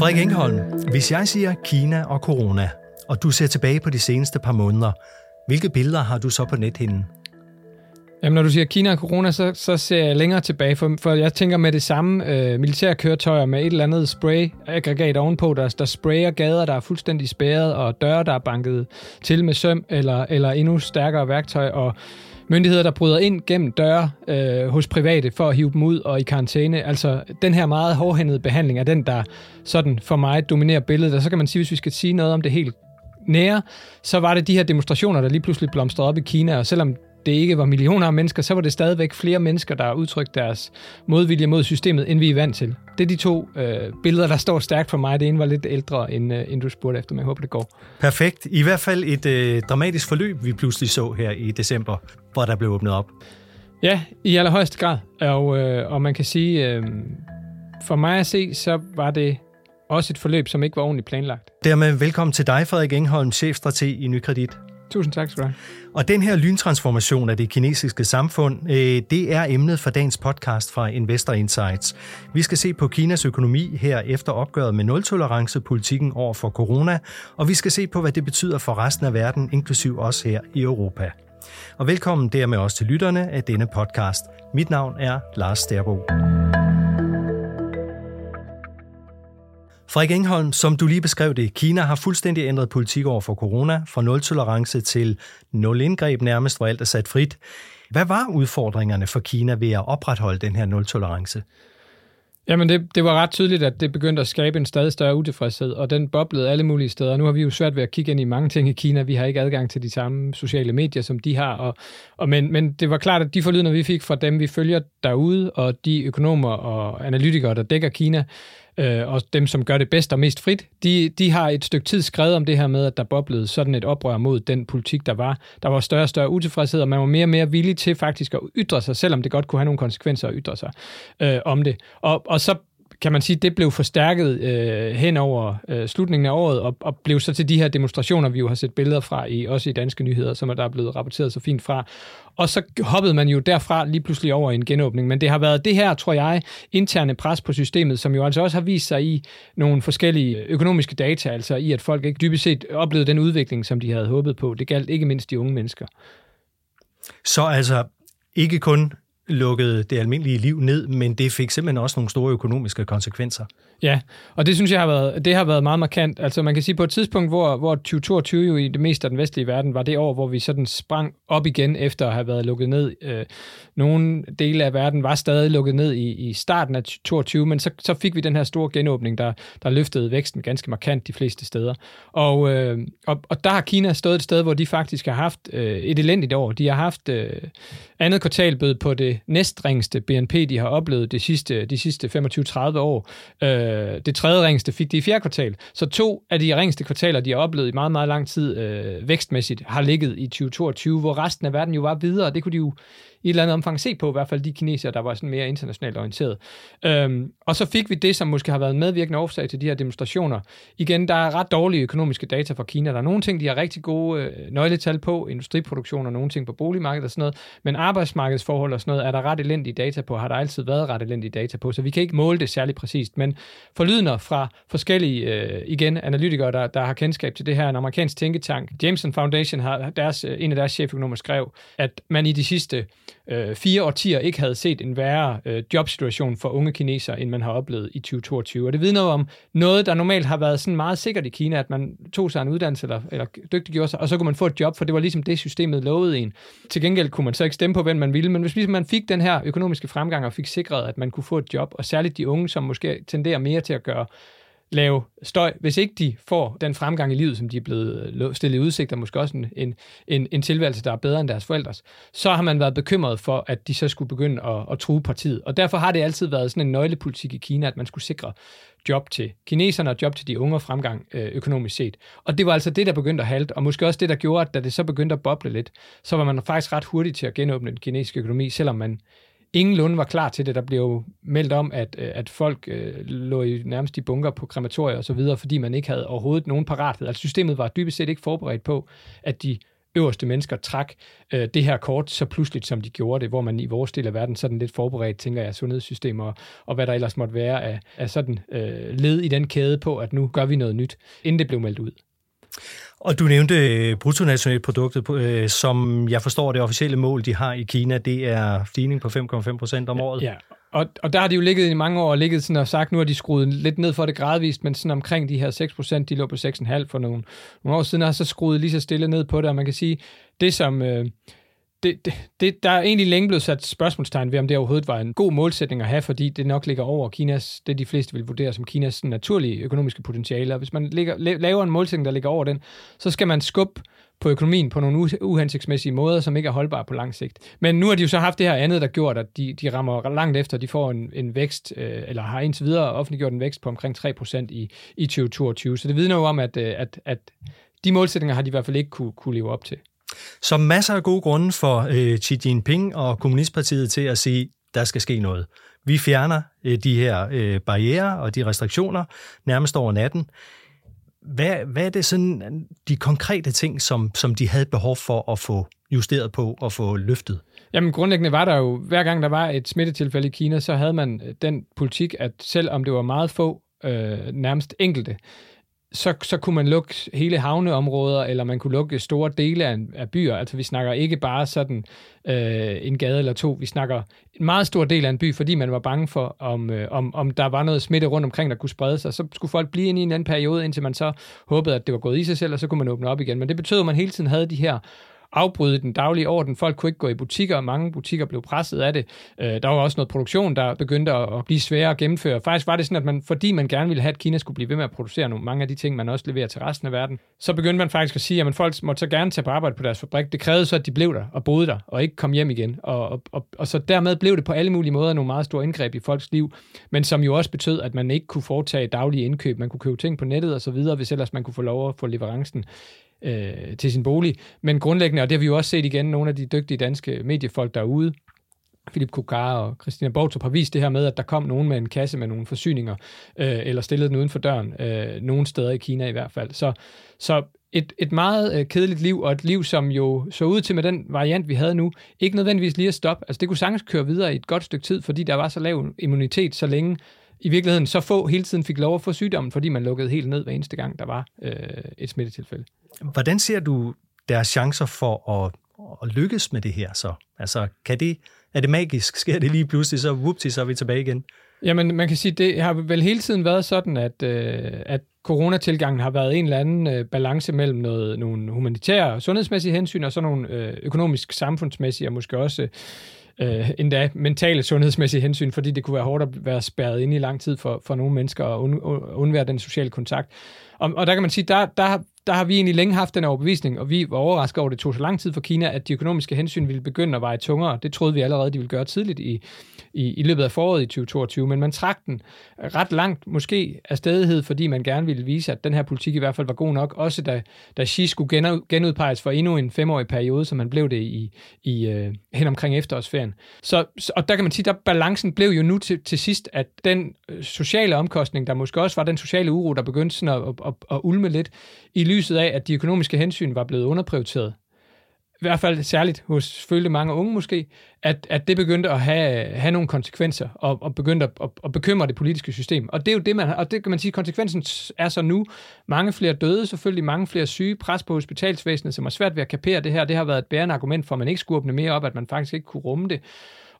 Frederik Engholm, hvis jeg siger Kina og corona, og du ser tilbage på de seneste par måneder, hvilke billeder har du så på nethinden? Jamen, når du siger Kina og corona, så, så ser jeg længere tilbage, for, for jeg tænker med det samme øh, militærkøretøjer med et eller andet spray-aggregat ovenpå, der, der sprayer gader, der er fuldstændig spærret, og døre, der er banket til med søm, eller, eller endnu stærkere værktøj, og myndigheder, der bryder ind gennem døre øh, hos private for at hive dem ud og i karantæne. Altså, den her meget hårdhændede behandling er den, der sådan for mig dominerer billedet. Og så kan man sige, hvis vi skal sige noget om det helt nære, så var det de her demonstrationer, der lige pludselig blomstrede op i Kina, og selvom det ikke var millioner af mennesker, så var det stadigvæk flere mennesker, der udtrykte deres modvilje mod systemet, end vi er vant til. Det er de to øh, billeder, der står stærkt for mig. Det ene var lidt ældre, end, øh, end du spurgte efter, men jeg håber, det går. Perfekt. I hvert fald et øh, dramatisk forløb, vi pludselig så her i december, hvor der blev åbnet op. Ja, i allerhøjeste grad. Og, øh, og man kan sige, øh, for mig at se, så var det også et forløb, som ikke var ordentligt planlagt. Dermed velkommen til dig, Frederik Engholm, chefstrateg i Nykredit. Tusind tak skal du have. Og den her lyntransformation af det kinesiske samfund, øh, det er emnet for dagens podcast fra Investor Insights. Vi skal se på Kinas økonomi her efter opgøret med nul-tolerance-politikken over for corona, og vi skal se på, hvad det betyder for resten af verden, inklusiv os her i Europa. Og velkommen dermed også til lytterne af denne podcast. Mit navn er Lars Sterbo. Frederik Engholm, som du lige beskrev det, Kina har fuldstændig ændret politik over for corona, fra nul tolerance til nul indgreb nærmest, hvor alt er sat frit. Hvad var udfordringerne for Kina ved at opretholde den her nul tolerance? Jamen, det, det var ret tydeligt, at det begyndte at skabe en stadig større utilfredshed, og den boblede alle mulige steder. Nu har vi jo svært ved at kigge ind i mange ting i Kina. Vi har ikke adgang til de samme sociale medier, som de har. Og, og men, men det var klart, at de forlydende, vi fik fra dem, vi følger derude, og de økonomer og analytikere, der dækker Kina, øh, og dem, som gør det bedst og mest frit, de, de har et stykke tid skrevet om det her med, at der boblede sådan et oprør mod den politik, der var. Der var større og større utilfredshed, og man var mere og mere villig til faktisk at ytre sig, selvom det godt kunne have nogle konsekvenser at ytre sig øh, om det. Og, og så kan man sige, det blev forstærket øh, hen over øh, slutningen af året, og, og blev så til de her demonstrationer, vi jo har set billeder fra, i, også i danske nyheder, som er der er blevet rapporteret så fint fra. Og så hoppede man jo derfra lige pludselig over i en genåbning. Men det har været det her, tror jeg, interne pres på systemet, som jo altså også har vist sig i nogle forskellige økonomiske data, altså i at folk ikke dybest set oplevede den udvikling, som de havde håbet på. Det galt ikke mindst de unge mennesker. Så altså ikke kun lukkede det almindelige liv ned, men det fik simpelthen også nogle store økonomiske konsekvenser. Ja, og det synes jeg har været, det har været meget markant. Altså man kan sige på et tidspunkt, hvor, hvor 2022 jo i det meste af den vestlige verden var det år, hvor vi sådan sprang op igen efter at have været lukket ned. Øh, nogle dele af verden var stadig lukket ned i, i starten af 2022, men så, så fik vi den her store genåbning, der, der løftede væksten ganske markant de fleste steder. Og, øh, og, og der har Kina stået et sted, hvor de faktisk har haft øh, et elendigt år. De har haft øh, andet kvartalbød på det næstringste BNP, de har oplevet de sidste, de sidste 25-30 år. Øh, det tredje ringste fik de i fjerde kvartal. Så to af de ringste kvartaler, de har oplevet i meget, meget lang tid øh, vækstmæssigt, har ligget i 2022, hvor resten af verden jo var videre. Det kunne de jo i et eller andet omfang se på, i hvert fald de kinesere, der var sådan mere internationalt orienteret. Øhm, og så fik vi det, som måske har været medvirkende årsag til de her demonstrationer. Igen, der er ret dårlige økonomiske data fra Kina. Der er nogle ting, de har rigtig gode øh, nøgletal på, industriproduktion og nogle ting på boligmarkedet og sådan noget, men arbejdsmarkedsforhold og sådan noget er der ret elendige data på, har der altid været ret elendige data på, så vi kan ikke måle det særlig præcist, men forlydende fra forskellige, øh, igen, analytikere, der, der har kendskab til det her, en amerikansk tænketank, Jameson Foundation, har deres, øh, en af deres cheføkonomer skrev, at man i de sidste øh, fire årtier ikke havde set en værre øh, jobsituation for unge kinesere, end man har oplevet i 2022. Og det vidner om noget, der normalt har været sådan meget sikkert i Kina, at man tog sig en uddannelse eller, eller dygtiggjorde sig, og så kunne man få et job, for det var ligesom det, systemet lovede en. Til gengæld kunne man så ikke stemme på, hvem man ville, men hvis ligesom man fik den her økonomiske fremgang og fik sikret, at man kunne få et job, og særligt de unge, som måske tenderer mere til at gøre lave støj, hvis ikke de får den fremgang i livet, som de er blevet øh, stillet i udsigt, og måske også en, en, en tilværelse, der er bedre end deres forældres, så har man været bekymret for, at de så skulle begynde at, at true partiet. Og derfor har det altid været sådan en nøglepolitik i Kina, at man skulle sikre job til kineserne og job til de unge og fremgang øh, økonomisk set. Og det var altså det, der begyndte at halte, og måske også det, der gjorde, at da det så begyndte at boble lidt, så var man faktisk ret hurtig til at genåbne den kinesiske økonomi, selvom man ingenlunde var klar til det. Der blev meldt om, at, øh, at folk øh, lå i, nærmest i bunker på krematorier og så videre, fordi man ikke havde overhovedet nogen parathed. Altså systemet var dybest set ikke forberedt på, at de øverste mennesker trak øh, det her kort så pludseligt, som de gjorde det, hvor man i vores del af verden sådan lidt forberedt, tænker jeg, sundhedssystemer og, og hvad der ellers måtte være af, af sådan øh, led i den kæde på, at nu gør vi noget nyt, inden det blev meldt ud. Og du nævnte øh, bruttonationalproduktet, øh, som jeg forstår det officielle mål, de har i Kina, det er stigning på 5,5 procent om året. Ja, og, og der har de jo ligget i mange år og ligget sådan og sagt, nu har de skruet lidt ned for det gradvist, men sådan omkring de her 6 procent, de lå på 6,5 for nogle, nogle år siden, har så skruet lige så stille ned på det, og man kan sige, det som... Øh, det, det, det, der er egentlig længe blevet sat spørgsmålstegn ved, om det overhovedet var en god målsætning at have, fordi det nok ligger over Kinas, det de fleste vil vurdere som Kinas naturlige økonomiske potentiale. Og hvis man ligger, laver en målsætning, der ligger over den, så skal man skubbe på økonomien på nogle uhensigtsmæssige måder, som ikke er holdbare på lang sigt. Men nu har de jo så haft det her andet, der gjort, at de, de rammer langt efter, de får en, en vækst, øh, eller har indtil videre offentliggjort en vækst på omkring 3% i, i 2022. Så det vidner jo om, at, øh, at, at de målsætninger har de i hvert fald ikke kunne, kunne leve op til. Så masser af gode grunde for øh, Xi Jinping og Kommunistpartiet til at sige, der skal ske noget. Vi fjerner øh, de her øh, barriere og de restriktioner nærmest over natten. Hvad, hvad er det sådan de konkrete ting, som, som de havde behov for at få justeret på og få løftet? Jamen grundlæggende var der jo, hver gang der var et smittetilfælde i Kina, så havde man den politik, at selvom det var meget få, øh, nærmest enkelte, så, så kunne man lukke hele havneområder, eller man kunne lukke store dele af, af byer. Altså vi snakker ikke bare sådan øh, en gade eller to, vi snakker en meget stor del af en by, fordi man var bange for, om, øh, om, om der var noget smitte rundt omkring, der kunne sprede sig. Så skulle folk blive inde i en anden periode, indtil man så håbede, at det var gået i sig selv, og så kunne man åbne op igen. Men det betød, at man hele tiden havde de her afbryde den daglige orden. Folk kunne ikke gå i butikker, og mange butikker blev presset af det. Øh, der var også noget produktion, der begyndte at blive sværere at gennemføre. Faktisk var det sådan, at man, fordi man gerne ville have, at Kina skulle blive ved med at producere nogle, mange af de ting, man også leverer til resten af verden, så begyndte man faktisk at sige, at folk måtte så gerne tage på arbejde på deres fabrik. Det krævede så, at de blev der og boede der, og ikke kom hjem igen. Og, og, og, og så dermed blev det på alle mulige måder nogle meget store indgreb i folks liv, men som jo også betød, at man ikke kunne foretage daglige indkøb. Man kunne købe ting på nettet og så videre, hvis ellers man kunne få lov at få leverancen øh, til sin bolig. Men grundlæggende, og det har vi jo også set igen, nogle af de dygtige danske mediefolk derude, Philip Kukar og Christina Bortrup har vist det her med, at der kom nogen med en kasse med nogle forsyninger, øh, eller stillede den uden for døren, øh, nogle steder i Kina i hvert fald. Så, så et, et meget øh, kedeligt liv, og et liv, som jo så ud til med den variant, vi havde nu, ikke nødvendigvis lige at stoppe. Altså det kunne sagtens køre videre i et godt stykke tid, fordi der var så lav immunitet så længe, i virkeligheden så få hele tiden fik lov at få sygdommen, fordi man lukkede helt ned hver eneste gang, der var øh, et smittetilfælde. Hvordan ser du deres chancer for at, at lykkes med det her så? Altså, kan det, er det magisk? Sker det lige pludselig, så whoopty, så er vi tilbage igen? Jamen, man kan sige, det har vel hele tiden været sådan, at, øh, at coronatilgangen har været en eller anden øh, balance mellem noget, nogle humanitære og sundhedsmæssige hensyn, og så nogle øh, økonomisk, samfundsmæssige og måske også øh, endda mentale sundhedsmæssige hensyn, fordi det kunne være hårdt at være spærret inde i lang tid for, for nogle mennesker og undvære den sociale kontakt. Og, og der kan man sige, der, der, der har vi egentlig længe haft den overbevisning, og vi var overrasket over, at det tog så lang tid for Kina, at de økonomiske hensyn ville begynde at veje tungere. Det troede vi allerede, de ville gøre tidligt i, i, i løbet af foråret i 2022, men man trak den ret langt, måske af stedighed, fordi man gerne ville vise, at den her politik i hvert fald var god nok, også da, da Xi skulle genudpeges for endnu en femårig periode, som man blev det i, i uh, hen omkring efterårsferien. Så, og der kan man sige, at balancen blev jo nu til, til sidst, at den øh, sociale omkostning, der måske også var den sociale uro, der begyndte sådan at, at, at, at ulme lidt, i lyset af, at de økonomiske hensyn var blevet underprioriteret, i hvert fald særligt hos følte mange unge måske, at, at det begyndte at have, have nogle konsekvenser og, og begyndte at, at, at bekymre det politiske system. Og det er jo det, man og det kan man sige, konsekvensen er så nu. Mange flere døde, selvfølgelig mange flere syge, pres på hospitalsvæsenet, som er svært ved at kapere det her. Det har været et bærende argument for, at man ikke skulle åbne mere op, at man faktisk ikke kunne rumme det.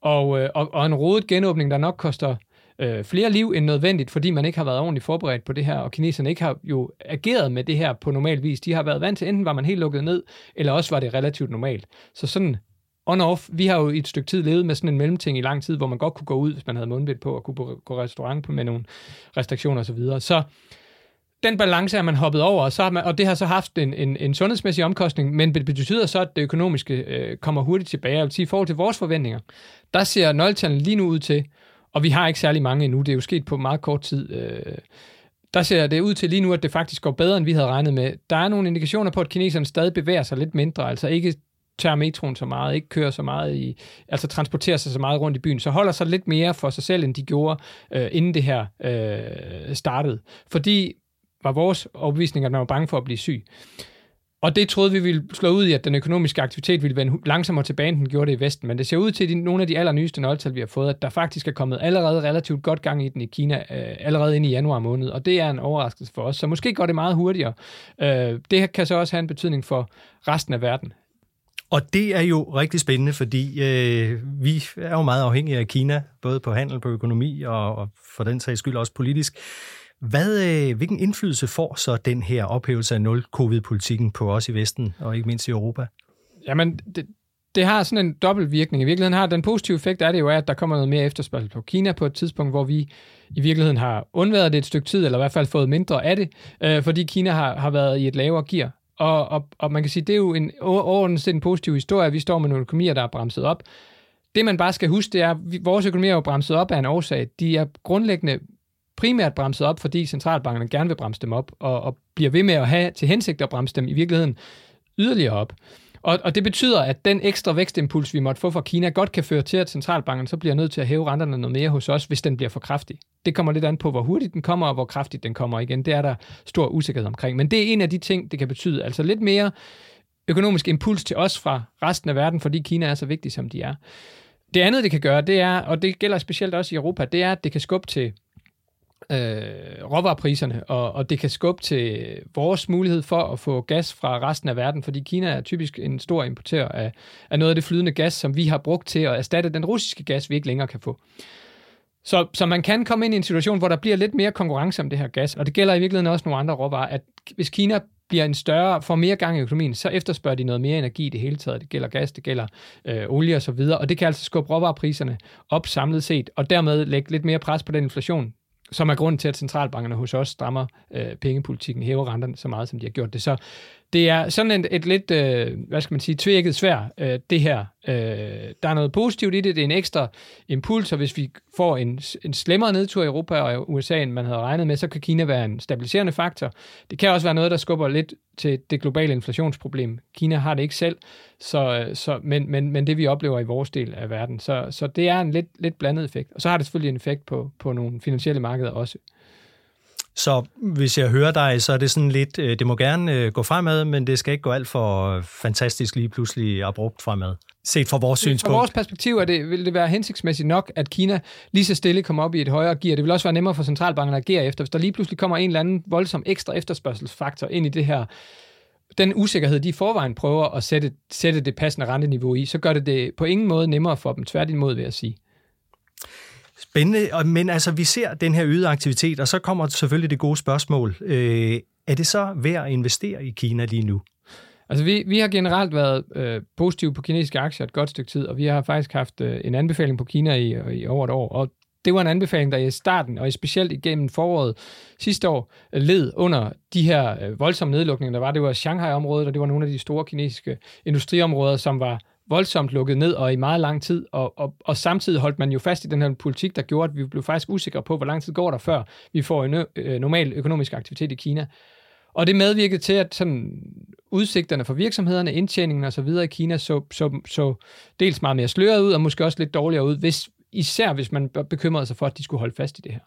Og, øh, og, og en rodet genåbning, der nok koster øh, flere liv end nødvendigt, fordi man ikke har været ordentligt forberedt på det her, og kineserne ikke har jo ageret med det her på normal vis. De har været vant til, enten var man helt lukket ned, eller også var det relativt normalt. Så sådan on-off, vi har jo i et stykke tid levet med sådan en mellemting i lang tid, hvor man godt kunne gå ud, hvis man havde mundbind på, og kunne gå restaurant med nogle restriktioner osv. Så, videre. så den balance er man hoppet over, og, så har man, og det har så haft en, en, en sundhedsmæssig omkostning, men det betyder så, at det økonomiske øh, kommer hurtigt tilbage. Jeg vil sige, i forhold til vores forventninger, der ser nøgletallene lige nu ud til, og vi har ikke særlig mange endnu. Det er jo sket på meget kort tid. Øh, der ser det ud til lige nu, at det faktisk går bedre, end vi havde regnet med. Der er nogle indikationer på, at kineserne stadig bevæger sig lidt mindre, altså ikke tager metroen så meget, ikke kører så meget i, altså transporterer sig så meget rundt i byen, så holder sig lidt mere for sig selv, end de gjorde, øh, inden det her øh, startede. Fordi var vores overbevisning, at man var bange for at blive syg. Og det troede vi ville slå ud i, at den økonomiske aktivitet ville vende langsommere tilbage, end den gjorde det i Vesten. Men det ser ud til, at nogle af de allernyeste nøgletal, vi har fået, at der faktisk er kommet allerede relativt godt gang i den i Kina, øh, allerede ind i januar måned. Og det er en overraskelse for os. Så måske går det meget hurtigere. Øh, det kan så også have en betydning for resten af verden. Og det er jo rigtig spændende, fordi øh, vi er jo meget afhængige af Kina, både på handel, på økonomi og, og for den sags skyld også politisk. Hvad, øh, hvilken indflydelse får så den her ophævelse af nul-covid-politikken på os i Vesten, og ikke mindst i Europa? Jamen, det, det har sådan en dobbelt virkning. I virkeligheden har den positive effekt, er det jo, at der kommer noget mere efterspørgsel på Kina på et tidspunkt, hvor vi i virkeligheden har undværet det et stykke tid, eller i hvert fald fået mindre af det, øh, fordi Kina har, har været i et lavere gear. Og, og, og man kan sige, det er jo en overordnet set en positiv historie. Vi står med nogle økonomier, der er bremset op. Det, man bare skal huske, det er, at vores økonomier er jo bremset op af en årsag. De er grundlæggende primært bremset op, fordi centralbankerne gerne vil bremse dem op, og, og bliver ved med at have til hensigt at bremse dem i virkeligheden yderligere op. Og, og det betyder, at den ekstra vækstimpuls, vi måtte få fra Kina, godt kan føre til, at centralbanken så bliver nødt til at hæve renterne noget mere hos os, hvis den bliver for kraftig. Det kommer lidt an på, hvor hurtigt den kommer, og hvor kraftigt den kommer igen. Det er der stor usikkerhed omkring. Men det er en af de ting, det kan betyde. Altså lidt mere økonomisk impuls til os fra resten af verden, fordi Kina er så vigtig, som de er. Det andet, det kan gøre, det er, og det gælder specielt også i Europa, det er, at det kan skubbe til øh, råvarepriserne, og, og det kan skubbe til vores mulighed for at få gas fra resten af verden, fordi Kina er typisk en stor importør af, af noget af det flydende gas, som vi har brugt til at erstatte den russiske gas, vi ikke længere kan få. Så, så man kan komme ind i en situation, hvor der bliver lidt mere konkurrence om det her gas, og det gælder i virkeligheden også nogle andre råvarer, at hvis Kina bliver en større, får mere gang i økonomien, så efterspørger de noget mere energi i det hele taget. Det gælder gas, det gælder øh, olie og så videre, og det kan altså skubbe råvarepriserne op samlet set, og dermed lægge lidt mere pres på den inflation, som er grund til, at centralbankerne hos os strammer øh, pengepolitikken, hæver renterne så meget, som de har gjort det. Så det er sådan et, et lidt, øh, hvad skal man sige, tvækket svær, øh, det her. Øh, der er noget positivt i det, det er en ekstra impuls, og hvis vi får en, en slemmere nedtur i Europa og USA, end man havde regnet med, så kan Kina være en stabiliserende faktor. Det kan også være noget, der skubber lidt til det globale inflationsproblem. Kina har det ikke selv, så, øh, så, men, men, men det vi oplever i vores del af verden. Så, så det er en lidt, lidt blandet effekt. Og så har det selvfølgelig en effekt på, på nogle finansielle markeder også. Så hvis jeg hører dig, så er det sådan lidt, øh, det må gerne øh, gå fremad, men det skal ikke gå alt for fantastisk lige pludselig abrupt fremad. Set fra vores synspunkt. Fra vores perspektiv er det, vil det være hensigtsmæssigt nok, at Kina lige så stille kommer op i et højere gear. Det vil også være nemmere for centralbanken at agere efter. Hvis der lige pludselig kommer en eller anden voldsom ekstra efterspørgselsfaktor ind i det her, den usikkerhed, de i forvejen prøver at sætte, sætte det passende renteniveau i, så gør det det på ingen måde nemmere for dem. Tværtimod vil jeg sige. Spændende, men altså vi ser den her øgede aktivitet, og så kommer selvfølgelig det gode spørgsmål. Øh, er det så værd at investere i Kina lige nu? Altså vi, vi har generelt været øh, positive på kinesiske aktier et godt stykke tid, og vi har faktisk haft øh, en anbefaling på Kina i, i over et år, og det var en anbefaling, der i starten, og specielt igennem foråret sidste år, øh, led under de her øh, voldsomme nedlukninger, der var. Det var Shanghai-området, og det var nogle af de store kinesiske industriområder, som var voldsomt lukket ned og i meget lang tid, og, og, og samtidig holdt man jo fast i den her politik, der gjorde, at vi blev faktisk usikre på, hvor lang tid går der, før vi får en ø- normal økonomisk aktivitet i Kina. Og det medvirkede til, at sådan udsigterne for virksomhederne, indtjeningen og så videre i Kina så, så, så dels meget mere sløret ud, og måske også lidt dårligere ud, hvis, især hvis man bekymrede sig for, at de skulle holde fast i det her,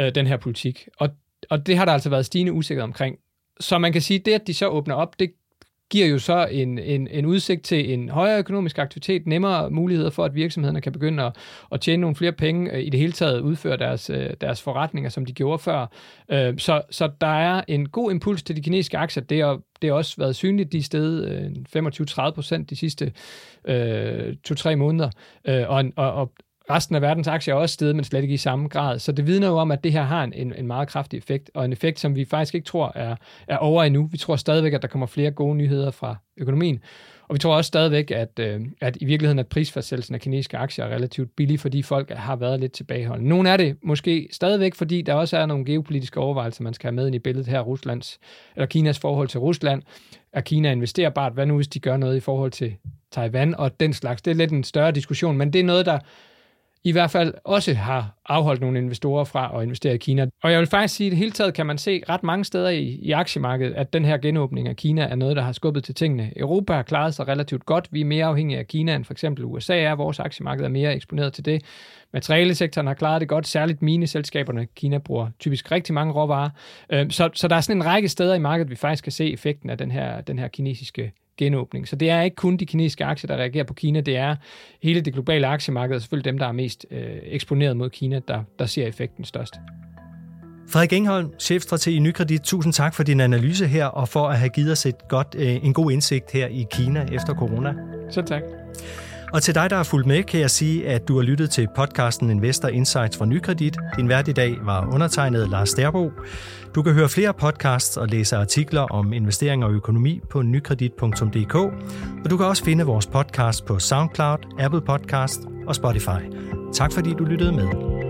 øh, den her politik. Og, og det har der altså været stigende usikkerhed omkring. Så man kan sige, at det, at de så åbner op, det giver jo så en, en, en udsigt til en højere økonomisk aktivitet, nemmere muligheder for, at virksomhederne kan begynde at, at tjene nogle flere penge, øh, i det hele taget udføre deres, øh, deres forretninger, som de gjorde før. Øh, så, så der er en god impuls til de kinesiske aktier. Det har, det har også været synligt de steder 25-30 procent de sidste øh, to-tre måneder. og, og, og resten af verdens aktier er også steget, men slet ikke i samme grad. Så det vidner jo om, at det her har en, en meget kraftig effekt, og en effekt, som vi faktisk ikke tror er, er over endnu. Vi tror stadigvæk, at der kommer flere gode nyheder fra økonomien. Og vi tror også stadigvæk, at, øh, at i virkeligheden at prisfastsættelsen af kinesiske aktier er relativt billig, fordi folk har været lidt tilbageholdende. Nogle er det måske stadigvæk, fordi der også er nogle geopolitiske overvejelser, man skal have med ind i billedet her, Ruslands, eller Kinas forhold til Rusland. Er Kina investerbart? Hvad nu, hvis de gør noget i forhold til Taiwan og den slags? Det er lidt en større diskussion, men det er noget, der i hvert fald også har afholdt nogle investorer fra at investere i Kina. Og jeg vil faktisk sige, at det hele taget kan man se ret mange steder i, i aktiemarkedet, at den her genåbning af Kina er noget, der har skubbet til tingene. Europa har klaret sig relativt godt. Vi er mere afhængige af Kina end for eksempel USA er. Vores aktiemarked er mere eksponeret til det. Materialesektoren har klaret det godt, særligt mine selskaberne. Kina bruger typisk rigtig mange råvarer. Øhm, så, så der er sådan en række steder i markedet, vi faktisk kan se effekten af den her, den her kinesiske genåbning. Så det er ikke kun de kinesiske aktier, der reagerer på Kina, det er hele det globale aktiemarked, og selvfølgelig dem, der er mest øh, eksponeret mod Kina, der, der ser effekten størst. Frederik Engholm, chefstrateg i Nykredit, tusind tak for din analyse her, og for at have givet os et godt, øh, en god indsigt her i Kina efter corona. Så tak. Og til dig, der har fulgt med, kan jeg sige, at du har lyttet til podcasten Investor Insights fra Nykredit. Din vært i dag var undertegnet Lars Derbo. Du kan høre flere podcasts og læse artikler om investeringer og økonomi på nykredit.dk, og du kan også finde vores podcast på SoundCloud, Apple Podcast og Spotify. Tak fordi du lyttede med.